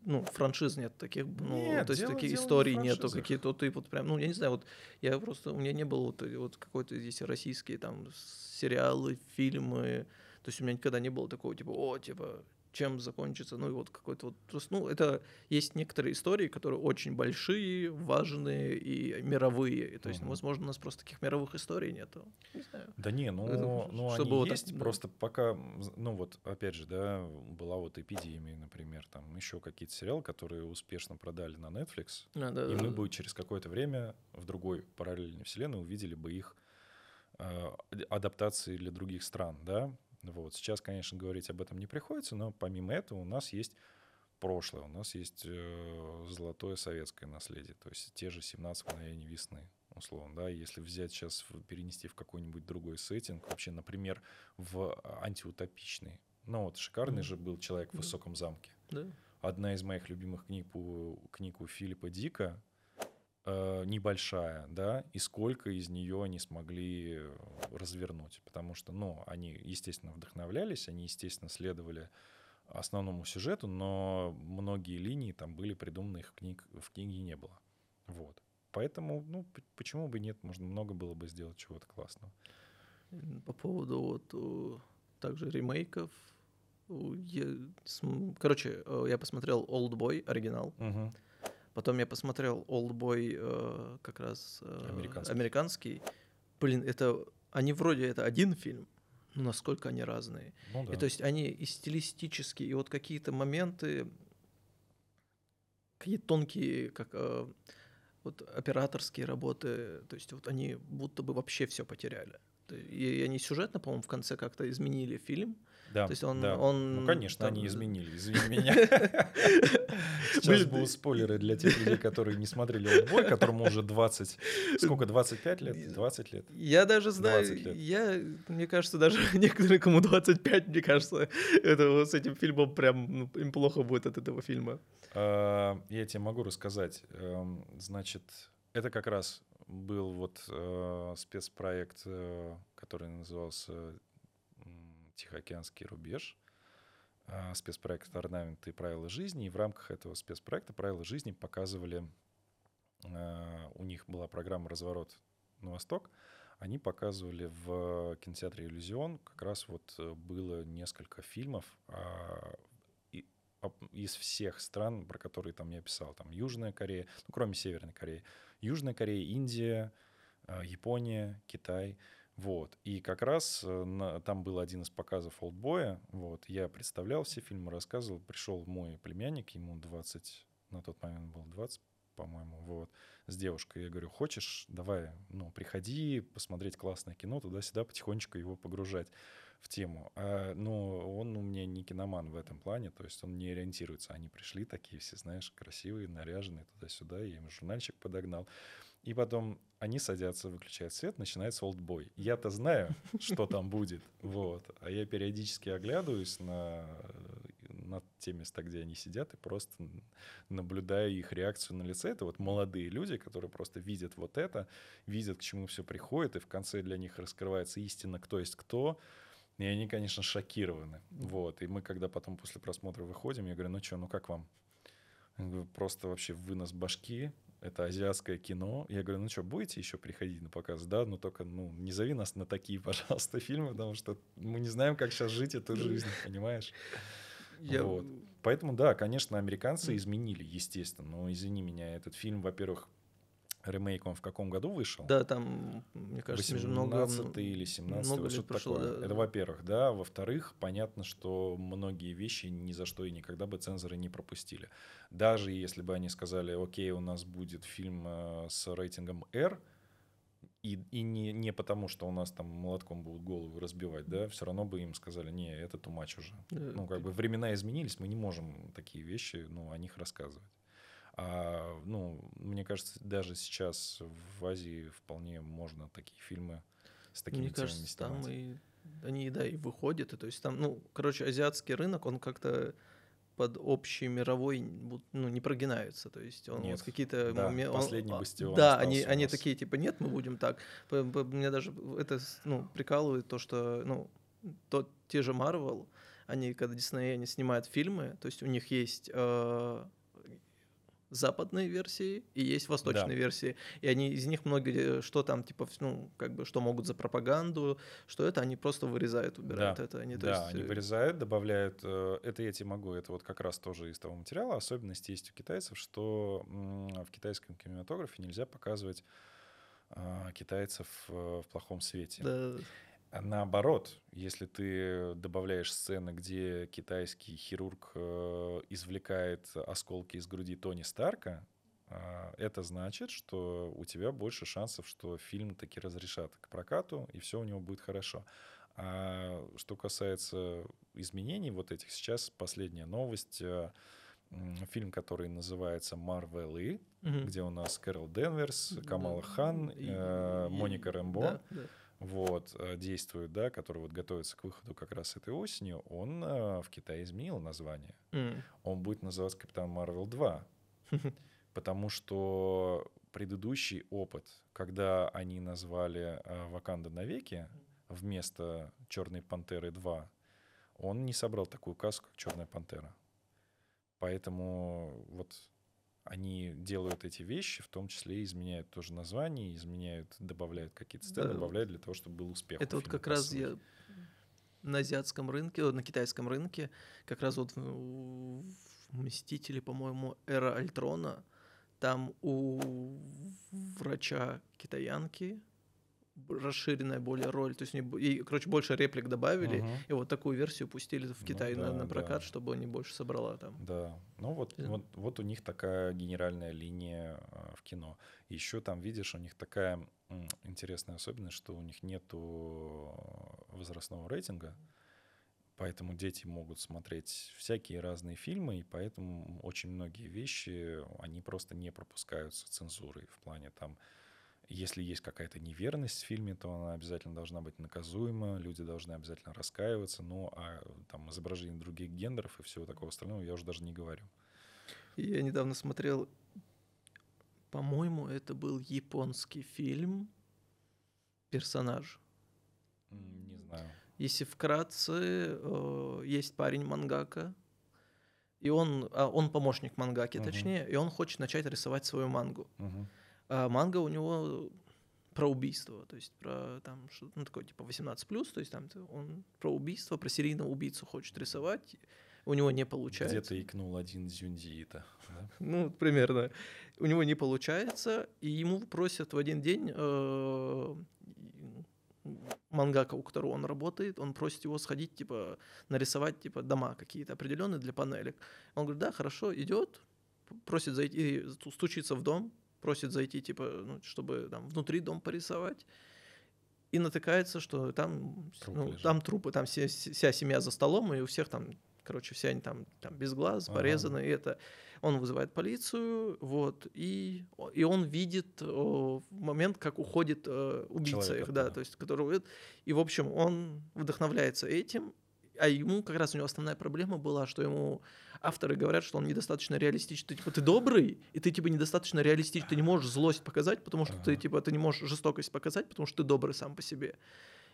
ну, франшиз нет таких, ну, Нет, то есть дело- таких дело историй нету, какие-то ты вот прям, ну, я не знаю, вот я просто, у меня не было вот, вот какой-то здесь российские там сериалы, фильмы, то есть у меня никогда не было такого, типа, о, типа, чем закончится, ну, и вот какой-то вот, просто, ну, это есть некоторые истории, которые очень большие, важные и мировые, то есть, Мгм. возможно, у нас просто таких мировых историй нету, не знаю. Да не, ну, Это, ну чтобы они вот так, есть, да. просто пока, м, з- ну вот, опять же, да, была вот эпидемия, например, там еще какие-то сериалы, которые успешно продали на Netflix, А, да, и да, мы да. бы через какое-то время в другой параллельной вселенной увидели бы их э, ад- адаптации для других стран, да. Вот. Сейчас, конечно, говорить об этом не приходится, но помимо этого у нас есть прошлое, у нас есть э, золотое советское наследие, то есть те же 17 мгновений весны, условно, да, если взять сейчас, перенести в какой-нибудь другой сеттинг, вообще, например, в антиутопичный. Ну вот, шикарный Мгм. же был «Человек в высоком замке» Да. одна из моих любимых книг, у- книг у Филиппа Дика, небольшая, да, и сколько из нее они смогли э, развернуть. Потому что, ну, они, естественно, вдохновлялись, они, естественно, следовали основному сюжету, но многие линии там были придуманы, их в, книг, в книге не было. Вот. Поэтому, ну, почему бы нет, можно много было бы сделать чего-то классного. По поводу вот э, также ремейков. я короче, э, я посмотрел Oldboy оригинал, Мгм. Потом я посмотрел Oldboy э, как раз э, Американский. американский. Блин, это они вроде это один фильм, но насколько они разные. Ну да. И то есть они и стилистически, и вот какие-то моменты, какие тонкие, как э, вот операторские работы, то есть вот они будто бы вообще все потеряли. И они сюжетно, по-моему, в конце как-то изменили фильм. Да, То есть он- да. он ну, конечно, там- они изменили, извини меня. Сейчас будут спойлеры для тех людей, которые не смотрели «Олдбой», которому уже 20... Сколько, 25 лет? 20 лет? Я даже знаю, 20 лет. я, мне кажется, даже некоторые, кому 25, мне кажется, это с этим фильмом прям, ну, им плохо будет от этого фильма. А, Я тебе могу рассказать. Эм, Значит, это как раз был вот э, спецпроект, э, который назывался «Тихоокеанский рубеж». А, Спецпроект «Орнаменты и правила жизни». И в рамках этого спецпроекта «Правила жизни» показывали... э, У них была программа «Разворот на восток». Они показывали в кинотеатре «Иллюзион». Как раз вот э, было несколько фильмов а, из всех стран, про которые там я писал. Там Южная Корея, ну, кроме Северной Кореи. Южная Корея, Индия, Япония, Китай. Вот. И как раз э, на- там был один из показов «Олдбоя». Вот. Я представлял все фильмы, рассказывал. Пришел мой племянник, ему 20, на тот момент был 20, по-моему, вот, с девушкой. Я говорю, хочешь, давай, ну, приходи, посмотреть классное кино, туда-сюда потихонечку его погружать в тему. А, ну, он у меня не киноман в этом плане, то есть он не ориентируется. Они пришли такие все, знаешь, красивые, наряженные туда-сюда, я им журнальчик подогнал. И потом они садятся, выключают свет, начинается олдбой. Я-то знаю, что там будет, вот. А я периодически оглядываюсь на, на те места, где они сидят, и просто наблюдаю их реакцию на лице. Это вот молодые люди, которые просто видят вот это, видят, к чему все приходит, и в конце для них раскрывается истина, кто есть кто. И они, конечно, шокированы. Вот. И мы, когда потом после просмотра выходим, я говорю, ну что, ну как вам? Просто вообще вынос башки. Это азиатское кино. Я говорю, ну что, будете еще приходить на показ? Да, но только ну, не зови нас на такие, пожалуйста, фильмы, потому что мы не знаем, как сейчас жить эту жизнь, понимаешь? Я- Вот. Поэтому, да, конечно, американцы изменили, естественно. Но извини меня, этот фильм, во-первых, ремейк он в каком году вышел? Да, там, мне кажется, между много... 18 или 17 много вот лет что-то прошло, такое. да, Это во-первых, да. Во-вторых, понятно, что многие вещи ни за что и никогда бы цензоры не пропустили. Даже если бы они сказали, окей, у нас будет фильм э, с рейтингом R, и, и не, не потому, что у нас там молотком будут голову разбивать, да, все равно бы им сказали, не, это much уже. Да, Ну, как бы времена изменились, мы не можем такие вещи, ну, о них рассказывать. А, ну, мне кажется, даже сейчас в Азии вполне можно такие фильмы с такими Мне темами кажется, там снимать. и они, да, и выходят. И, то есть там, ну, короче, азиатский рынок, он как-то под общий мировой ну, не прогинаются. То есть он Нет. какие-то Да, он- последний а, бастион Да, они, они такие, типа, нет, мы будем так. Меня даже это ну, прикалывает то, что ну, то, те же Marvel, они, когда Disney они снимают фильмы, то есть у них есть э, западные версии и есть восточные Да. версии. И они из них много э, что там, типа, ну, как бы, что могут за пропаганду, что это, они просто вырезают, убирают Да, это. Они, да, есть, они э, вырезают, добавляют. э, Это я тебе могу, это вот как раз тоже из того материала. Особенность есть у китайцев, что м, в китайском кинематографе нельзя показывать а, китайцев э, в плохом свете. да, Наоборот, если ты добавляешь сцены, где китайский хирург э, извлекает осколки из груди Тони Старка, а, это значит, что у тебя больше шансов, что фильм таки разрешат к прокату, и все у него будет хорошо. А что касается изменений вот этих, сейчас последняя новость. э, Фильм, который называется «Марвелы», мгм. где у нас Кэрол Денверс, Камала Хан, и- э, и- Моника Рэмбо да, да. Вот, э, действует, да, который вот готовится к выходу как раз этой осенью, он э, в Китае изменил название. М. Он будет называться Капитан Марвел 2. Потому что предыдущий опыт, когда они назвали э, Ваканда навеки вместо Черной пантеры 2, он не собрал такую каску, как Черная пантера. Поэтому вот они делают эти вещи, в том числе изменяют тоже название, изменяют, добавляют какие-то сцены, Да. добавляют для того, чтобы был успех. Это вот как раз я на азиатском рынке, на китайском рынке, как раз вот в, «Мстители», по-моему, «Эра Альтрона», там у врача китаянки расширенная более роль, то есть они б- и, короче, больше реплик добавили, Мгм. и вот такую версию пустили в Ну Китай на, да, на прокат, да. чтобы они больше собрала там. Да, ну вот, Э. вот, вот у них такая генеральная линия а, в кино. Еще там, видишь, у них такая м, интересная особенность, что у них нету возрастного рейтинга, поэтому дети могут смотреть всякие разные фильмы, и поэтому очень многие вещи, они просто не пропускаются цензурой в плане там, если есть какая-то неверность в фильме, то она обязательно должна быть наказуема, люди должны обязательно раскаиваться, ну а там изображение других гендеров и всего такого остального я уже даже не говорю. Я недавно смотрел, по-моему, это был японский фильм «Персонаж». Не знаю. Если вкратце, э, есть парень мангака, и он, а, он помощник мангаки, Мгм. точнее, и он хочет начать рисовать свою мангу. Мгм. А манга у него про убийство, то есть про там что ну, такое типа 18 то есть там он про убийство, про серийного убийцу хочет рисовать, у него не получается. Где-то икнул один Зюнзиита. да? Ну, примерно. У него не получается, и ему просят в один день э, мангака, у которого он работает, он просит его сходить, типа, нарисовать, типа, дома какие-то определенные для панелек. Он говорит, да, хорошо, идет, просит зайти, сту- стучится в дом, просит зайти, типа, ну, чтобы там внутри дом порисовать. И натыкается, что там, Трупы ну, там трупы, там все- вся семья за столом, и у всех там, короче, все они там, там без глаз, Ага. порезаны, и это. Он вызывает полицию, вот, и, и он видит о, момент, как уходит э, убийца Человек их, да, оттуда. то есть, которого... И, в общем, он вдохновляется этим, а ему как раз у него основная проблема была, что ему авторы говорят, что он недостаточно реалистичный. Ты, типа, ты добрый, и ты, типа, недостаточно реалистичный, ты не можешь злость показать, потому что ты, типа, ты не можешь жестокость показать, потому что ты добрый сам по себе.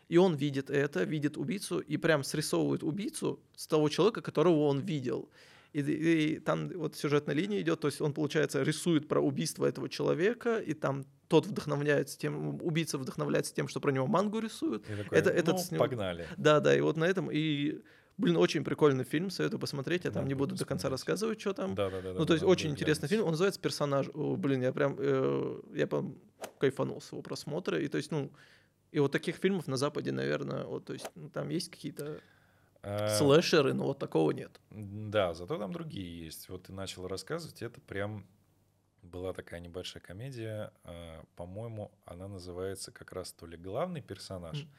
И он видит это, видит убийцу, и прям срисовывает убийцу с того человека, которого он видел. И, и там вот сюжетная линия идет, то есть он, получается, рисует про убийство этого человека, и там тот вдохновляется тем, убийца вдохновляется тем, что про него мангу рисуют. И такой, Это- этот ну, с ним- погнали. Да, да, и вот на этом и Блин, очень прикольный фильм, советую посмотреть. Я там Надо не буду до конца рассказывать, что там. Да, да, да. ну, то есть очень интересный фильм. Он называется «Персонаж». О, блин, я прям, э, я прям кайфанул с его просмотра. И то есть, ну, и вот таких фильмов на Западе, наверное, вот, то есть, ну, там есть какие-то слэшеры, но вот такого нет. Да, зато там другие есть. Вот ты начал рассказывать, это прям была такая небольшая комедия. а, По-моему, она называется как раз то ли главный персонаж, Мгм.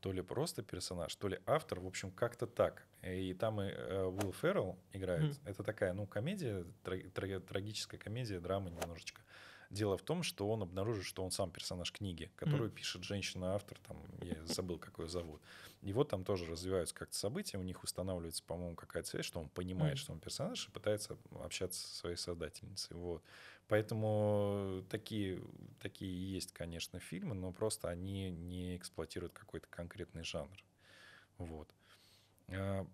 То ли просто персонаж, то ли автор. В общем, как-то так. И там и э, Уилл Феррелл играет. Мгм. Это такая, ну, комедия, тра- тра- трагическая комедия, драма немножечко. Дело в том, что он обнаружит, что он сам персонаж книги, которую mm. пишет женщина-автор, там, я забыл, как ее зовут. И вот там тоже развиваются как-то события, у них устанавливается, по-моему, какая-то связь, что он понимает, mm. что он персонаж и пытается общаться со своей создательницей. Вот. Поэтому такие, такие есть, конечно, фильмы, но просто они не эксплуатируют какой-то конкретный жанр. Вот. А,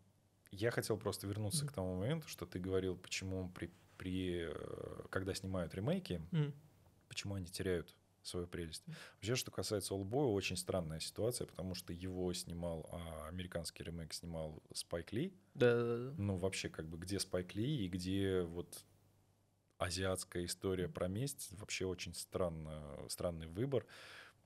я хотел просто вернуться mm. к тому моменту, что ты говорил, почему при, при э, когда снимают ремейки, mm. почему они теряют свою прелесть. Вообще, что касается Олдбоя, очень странная ситуация, потому что его снимал, а американский ремейк снимал Спайк Ли. Да, да, да. Ну, вообще, как бы, где Спайк Ли и где вот азиатская история про месть, вообще очень странно, странный выбор.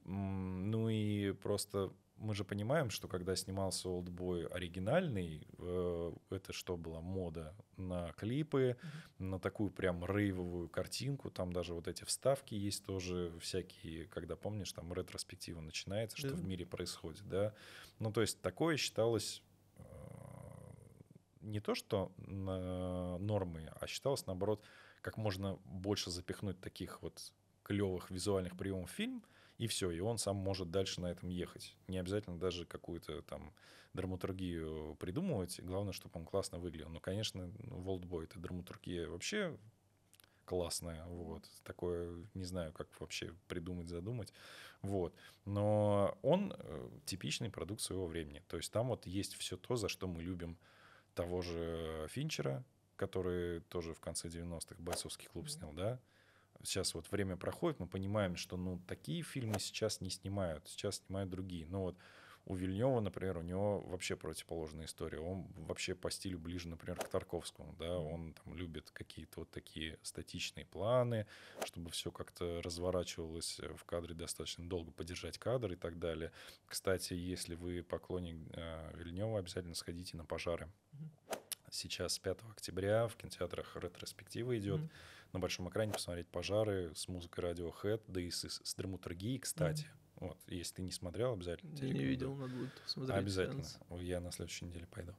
Ну и просто мы же понимаем, что когда снимался Олдбой оригинальный, э, это что было? Мода на клипы, mm-hmm. на такую прям рейвовую картинку. Там даже вот эти вставки есть тоже всякие, когда, помнишь, там ретроспектива начинается, что mm-hmm. в мире происходит, да. Ну, то есть такое считалось э, не то, что нормы, а считалось, наоборот, как можно больше запихнуть таких вот клевых визуальных приемов в фильм – и все, и он сам может дальше на этом ехать. Не обязательно даже какую-то там драматургию придумывать, главное, чтобы он классно выглядел. Ну, конечно, Волдбой — это драматургия вообще классная, вот, такое, не знаю, как вообще придумать, задумать, вот, но он э, типичный продукт своего времени, то есть там вот есть все то, за что мы любим того же Финчера, который тоже в конце 90-х «Бойцовский клуб» снял, да, сейчас вот время проходит, мы понимаем, что ну такие фильмы сейчас не снимают, сейчас снимают другие. Ну вот у Вильнева, например, у него вообще противоположная история. Он вообще по стилю ближе, например, к Тарковскому, да, он там любит какие-то вот такие статичные планы, чтобы все как-то разворачивалось в кадре достаточно долго, поддержать кадр и так далее. Кстати, если вы поклонник э, Вильнева, обязательно сходите на пожары. Сейчас 5 октября в кинотеатрах ретроспектива идет. Mm-hmm на большом экране посмотреть пожары с музыкой Radiohead, да и с, с драматургией, кстати. Mm-hmm. Вот, если ты не смотрел, обязательно. Я не видел, надо будет смотреть. Обязательно. Сеанс. Я на следующей неделе пойду.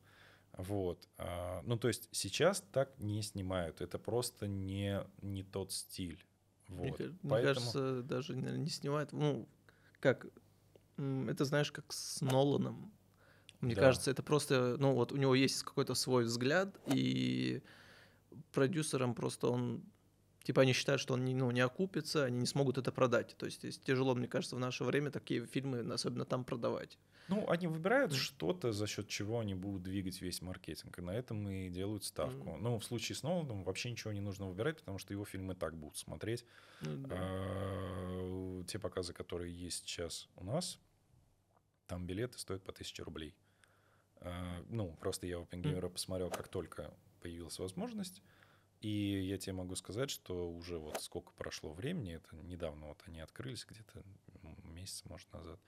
Вот. А, ну, то есть сейчас так не снимают. Это просто не, не тот стиль. Вот. Мне, Поэтому... мне кажется, даже наверное, не снимают. Ну, как, это знаешь, как с Ноланом. Мне да. кажется, это просто, ну, вот у него есть какой-то свой взгляд, и продюсерам просто он Типа они считают, что он не, ну, не окупится, они не смогут это продать. То есть тяжело, мне кажется, в наше время такие фильмы, особенно там, продавать. Ну, они выбирают что-то, за счет чего они будут двигать весь маркетинг. И на этом и делают ставку. Mm. Ну, в случае с Ноланом вообще ничего не нужно выбирать, потому что его фильмы так будут смотреть. Mm, а, те показы, которые есть сейчас у нас, там билеты стоят по 1000 рублей. А, ну, просто я mm. посмотрел, как только появилась возможность. И я тебе могу сказать, что уже вот сколько прошло времени, это недавно вот они открылись, где-то месяц, может, назад.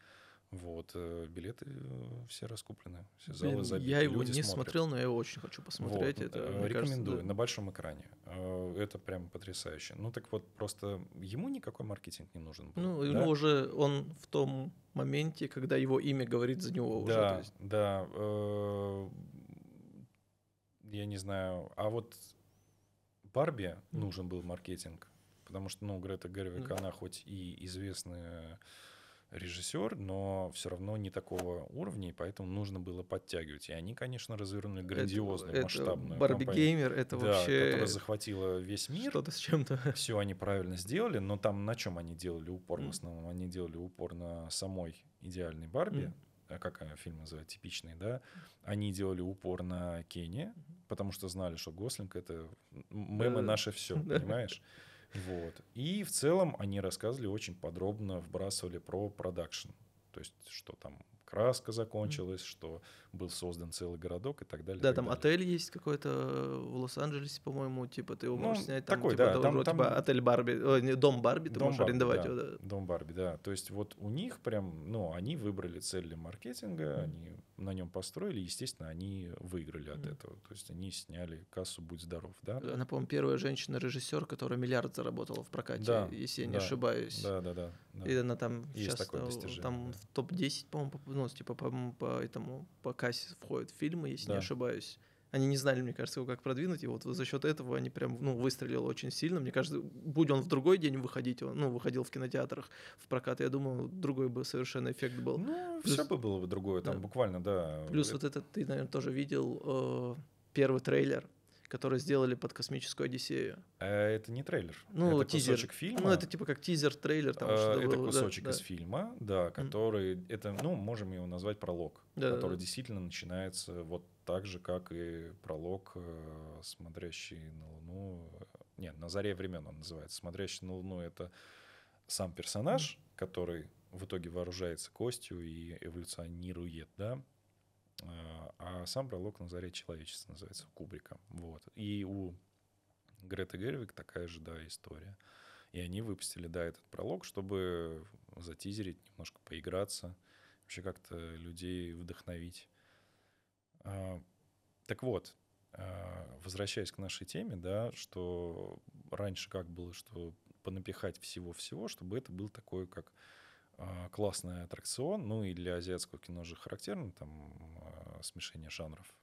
Вот, э, билеты э, все раскуплены, все залы Блин, забиты. Я его не смотрят. смотрел, но я его очень хочу посмотреть. Вот, это, э, рекомендую, кажется, да. на большом экране. Это прям потрясающе. Ну так вот, просто ему никакой маркетинг не нужен был. Ну, да? ему уже, он в том моменте, когда его имя говорит за него да, уже. Да, да. Я не знаю, а вот Барби mm. нужен был маркетинг, потому что, ну, Грета Гервик, mm. она хоть и известная режиссер, но все равно не такого уровня, и поэтому нужно было подтягивать. И они, конечно, развернули грандиозную, это, масштабную Барби Геймер, это да, вообще... которая захватила весь мир. Что-то с чем-то. Все они правильно сделали, но там на чем они делали упор mm. в основном? Они делали упор на самой идеальной Барби, mm как фильм называется, типичный, да, они делали упор на Кенни, потому что знали, что Гослинг — это мемы наше все, понимаешь? Вот. И в целом они рассказывали очень подробно, вбрасывали про продакшн. То есть, что там краска закончилась, mm. что был создан целый городок и так далее. Да, так там далее. отель есть какой-то в Лос-Анджелесе, по-моему, типа ты его ну, можешь снять там, такой, типа, да, там, там, типа отель Барби, о, не, дом Барби, ты дом можешь Барби, арендовать да, его, да. Дом Барби, да. То есть вот у них прям, ну, они выбрали цель для маркетинга, mm. они на нем построили, естественно, они выиграли от mm. этого. То есть они сняли кассу «Будь здоров», да. Она, по-моему, первая женщина-режиссер, которая миллиард заработала в прокате, да, если я не да, ошибаюсь. Да, да, да, да. И она там Есть сейчас такое там да. в топ-10, по-моему, ну, типа по, по этому по кассе входят фильмы, если да. не ошибаюсь. Они не знали, мне кажется, его как продвинуть, и вот за счет этого они прям, ну, выстрелил очень сильно. Мне кажется, будь он в другой день выходить, он, ну, выходил в кинотеатрах в прокат, я думаю, другой бы совершенно эффект был. Ну, Плюс, все бы было бы другое, там да. буквально, да. Плюс это... вот этот, ты, наверное, тоже видел э, первый трейлер, который сделали под космическую Одиссею. А это не трейлер. Ну, это тизер. кусочек фильма. Ну, это типа как тизер, трейлер. Там, а, это было, кусочек да, из да. фильма, да, который, mm. это, ну, можем его назвать пролог, да, который да. действительно начинается вот так же, как и пролог, э, смотрящий на Луну. Нет, на заре времен он называется. Смотрящий на Луну это сам персонаж, mm. который в итоге вооружается костью и эволюционирует, да, а сам пролог на заре человечества называется Кубрика. Вот. И у Греты Гервик такая же, да, история. И они выпустили, да, этот пролог, чтобы затизерить, немножко поиграться, вообще как-то людей вдохновить. Так вот, возвращаясь к нашей теме, да, что раньше как было, что понапихать всего-всего, чтобы это был такой, как классный аттракцион, ну и для азиатского кино же характерно там смешение жанров.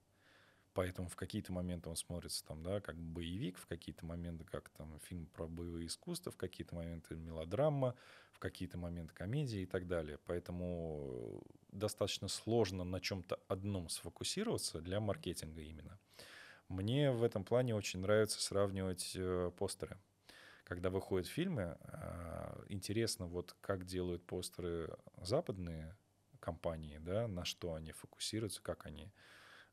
Поэтому в какие-то моменты он смотрится там, да, как боевик, в какие-то моменты как там фильм про боевые искусства, в какие-то моменты мелодрама, в какие-то моменты комедии и так далее. Поэтому достаточно сложно на чем-то одном сфокусироваться для маркетинга именно. Мне в этом плане очень нравится сравнивать э, постеры когда выходят фильмы, интересно, вот как делают постеры западные компании, да, на что они фокусируются, как они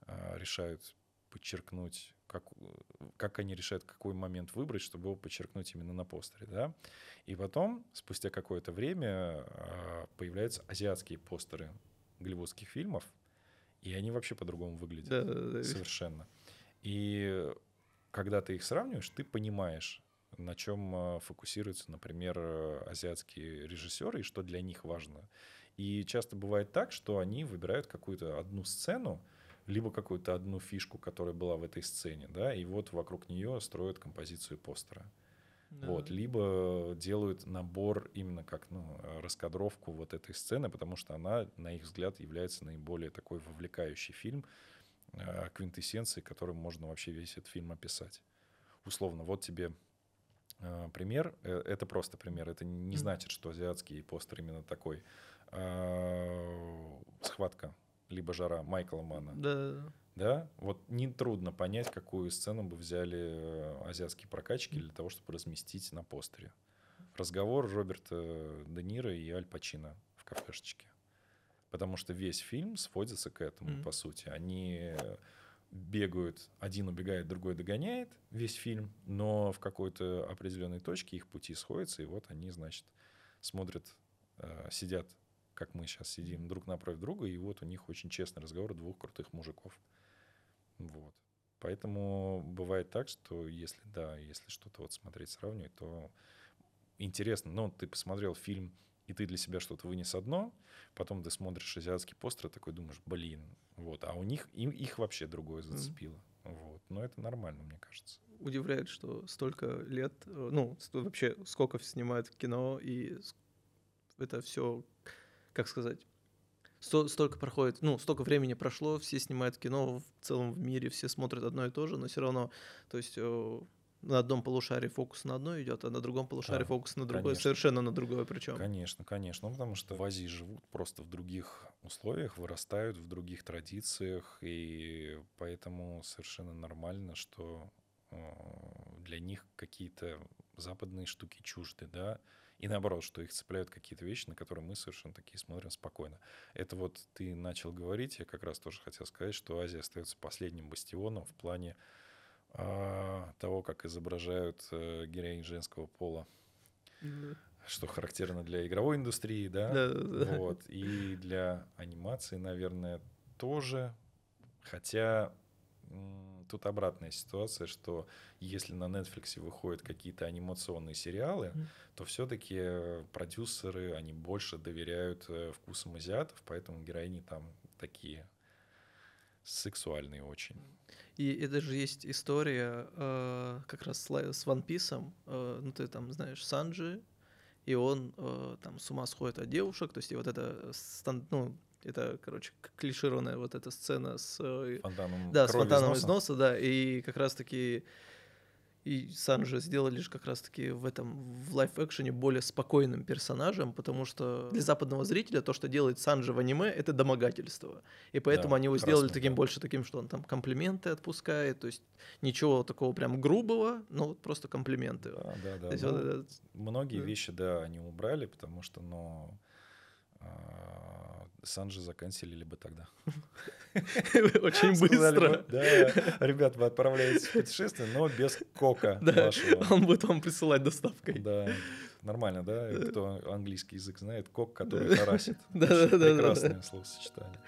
решают подчеркнуть, как, как они решают, какой момент выбрать, чтобы его подчеркнуть именно на постере, да. И потом, спустя какое-то время, появляются азиатские постеры голливудских фильмов, и они вообще по-другому выглядят. Да, да, да. Совершенно. И когда ты их сравниваешь, ты понимаешь, на чем фокусируются, например, азиатские режиссеры и что для них важно. И часто бывает так, что они выбирают какую-то одну сцену, либо какую-то одну фишку, которая была в этой сцене, да, и вот вокруг нее строят композицию постера. Да. Вот, либо делают набор именно как ну, раскадровку вот этой сцены, потому что она, на их взгляд, является наиболее такой вовлекающий фильм, квинтэссенцией, которым можно вообще весь этот фильм описать. Условно, вот тебе Э, пример. Э, это просто пример. Это не значит, что азиатский постер именно такой. А, схватка, либо жара Майкла Мана. Да. Да, вот нетрудно понять, какую сцену бы взяли э, азиатские прокачки для того, чтобы разместить на постере. Разговор Роберта Де Ниро и Аль Пачино в кафешечке. Потому что весь фильм сводится к этому, mm. по сути. Они бегают, один убегает, другой догоняет весь фильм, но в какой-то определенной точке их пути сходятся, и вот они, значит, смотрят, э, сидят, как мы сейчас сидим, друг напротив друга, и вот у них очень честный разговор двух крутых мужиков. Вот. Поэтому бывает так, что если, да, если что-то вот смотреть, сравнивать, то интересно. Ну, ты посмотрел фильм, и ты для себя что-то вынес одно, потом ты смотришь азиатский постер и такой думаешь, блин, вот, а у них, им, их вообще другое зацепило. Mm. Вот. Но это нормально, мне кажется. Удивляет, что столько лет, э, ну, вообще сколько снимают кино, и это все, как сказать, сто, столько проходит, ну, столько времени прошло, все снимают кино в целом в мире, все смотрят одно и то же, но все равно, то есть э, на одном полушарии фокус на одно идет, а на другом полушарии да, фокус на другое, конечно. совершенно на другое причем. Конечно, конечно. Ну, потому что в Азии живут просто в других условиях, вырастают в других традициях, и поэтому совершенно нормально, что э, для них какие-то западные штуки чужды, да, и наоборот, что их цепляют какие-то вещи, на которые мы совершенно такие смотрим спокойно. Это вот ты начал говорить, я как раз тоже хотел сказать, что Азия остается последним бастионом в плане того, как изображают э, героинь женского пола. Mm-hmm. Что характерно для игровой индустрии, да? Да, да. Вот. И для анимации, наверное, тоже. Хотя тут обратная ситуация, что если на Netflix выходят какие-то анимационные сериалы, mm. то все-таки продюсеры, они больше доверяют э, вкусам азиатов, поэтому героини там такие сексуальные очень. И это же есть история э, как раз с, с One Piece. Э, ну, ты там знаешь Санджи, и он э, там с ума сходит от девушек, то есть и вот это, ну, Это, короче, клишированная вот эта сцена с... э, Фонтаном Да, с фонтаном из из носа. носа, да, и как раз-таки и Санджа сделали же как раз-таки в этом, в лайф-экшене более спокойным персонажем, потому что для западного зрителя то, что делает Санджа в аниме, это домогательство. И поэтому Да, они его сделали таким да. больше таким, что он там комплименты отпускает, то есть ничего такого прям грубого, но вот просто комплименты. Да, да, да. Есть Ну, вот этот- Многие да. вещи, да, они убрали, потому что, ну, а, Санджи заканчивали бы тогда. очень быстро. Да, ребят, вы отправляетесь в путешествие, но без кока вашего. он будет вам присылать доставкой. Да, нормально, да? Кто английский язык знает, кок, который харасит. Прекрасное словосочетание.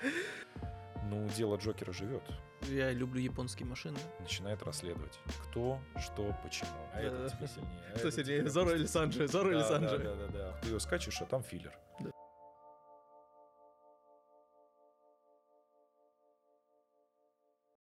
Ну, дело Джокера живет. Я люблю японские машины. Начинает расследовать. Кто, что, почему. А Да. тебе сильнее. а Кто сильнее, Зоро или. Санджи? Зоро или Санджи? Да, да, да, да. Ты ее скачешь, а там филлер. Да.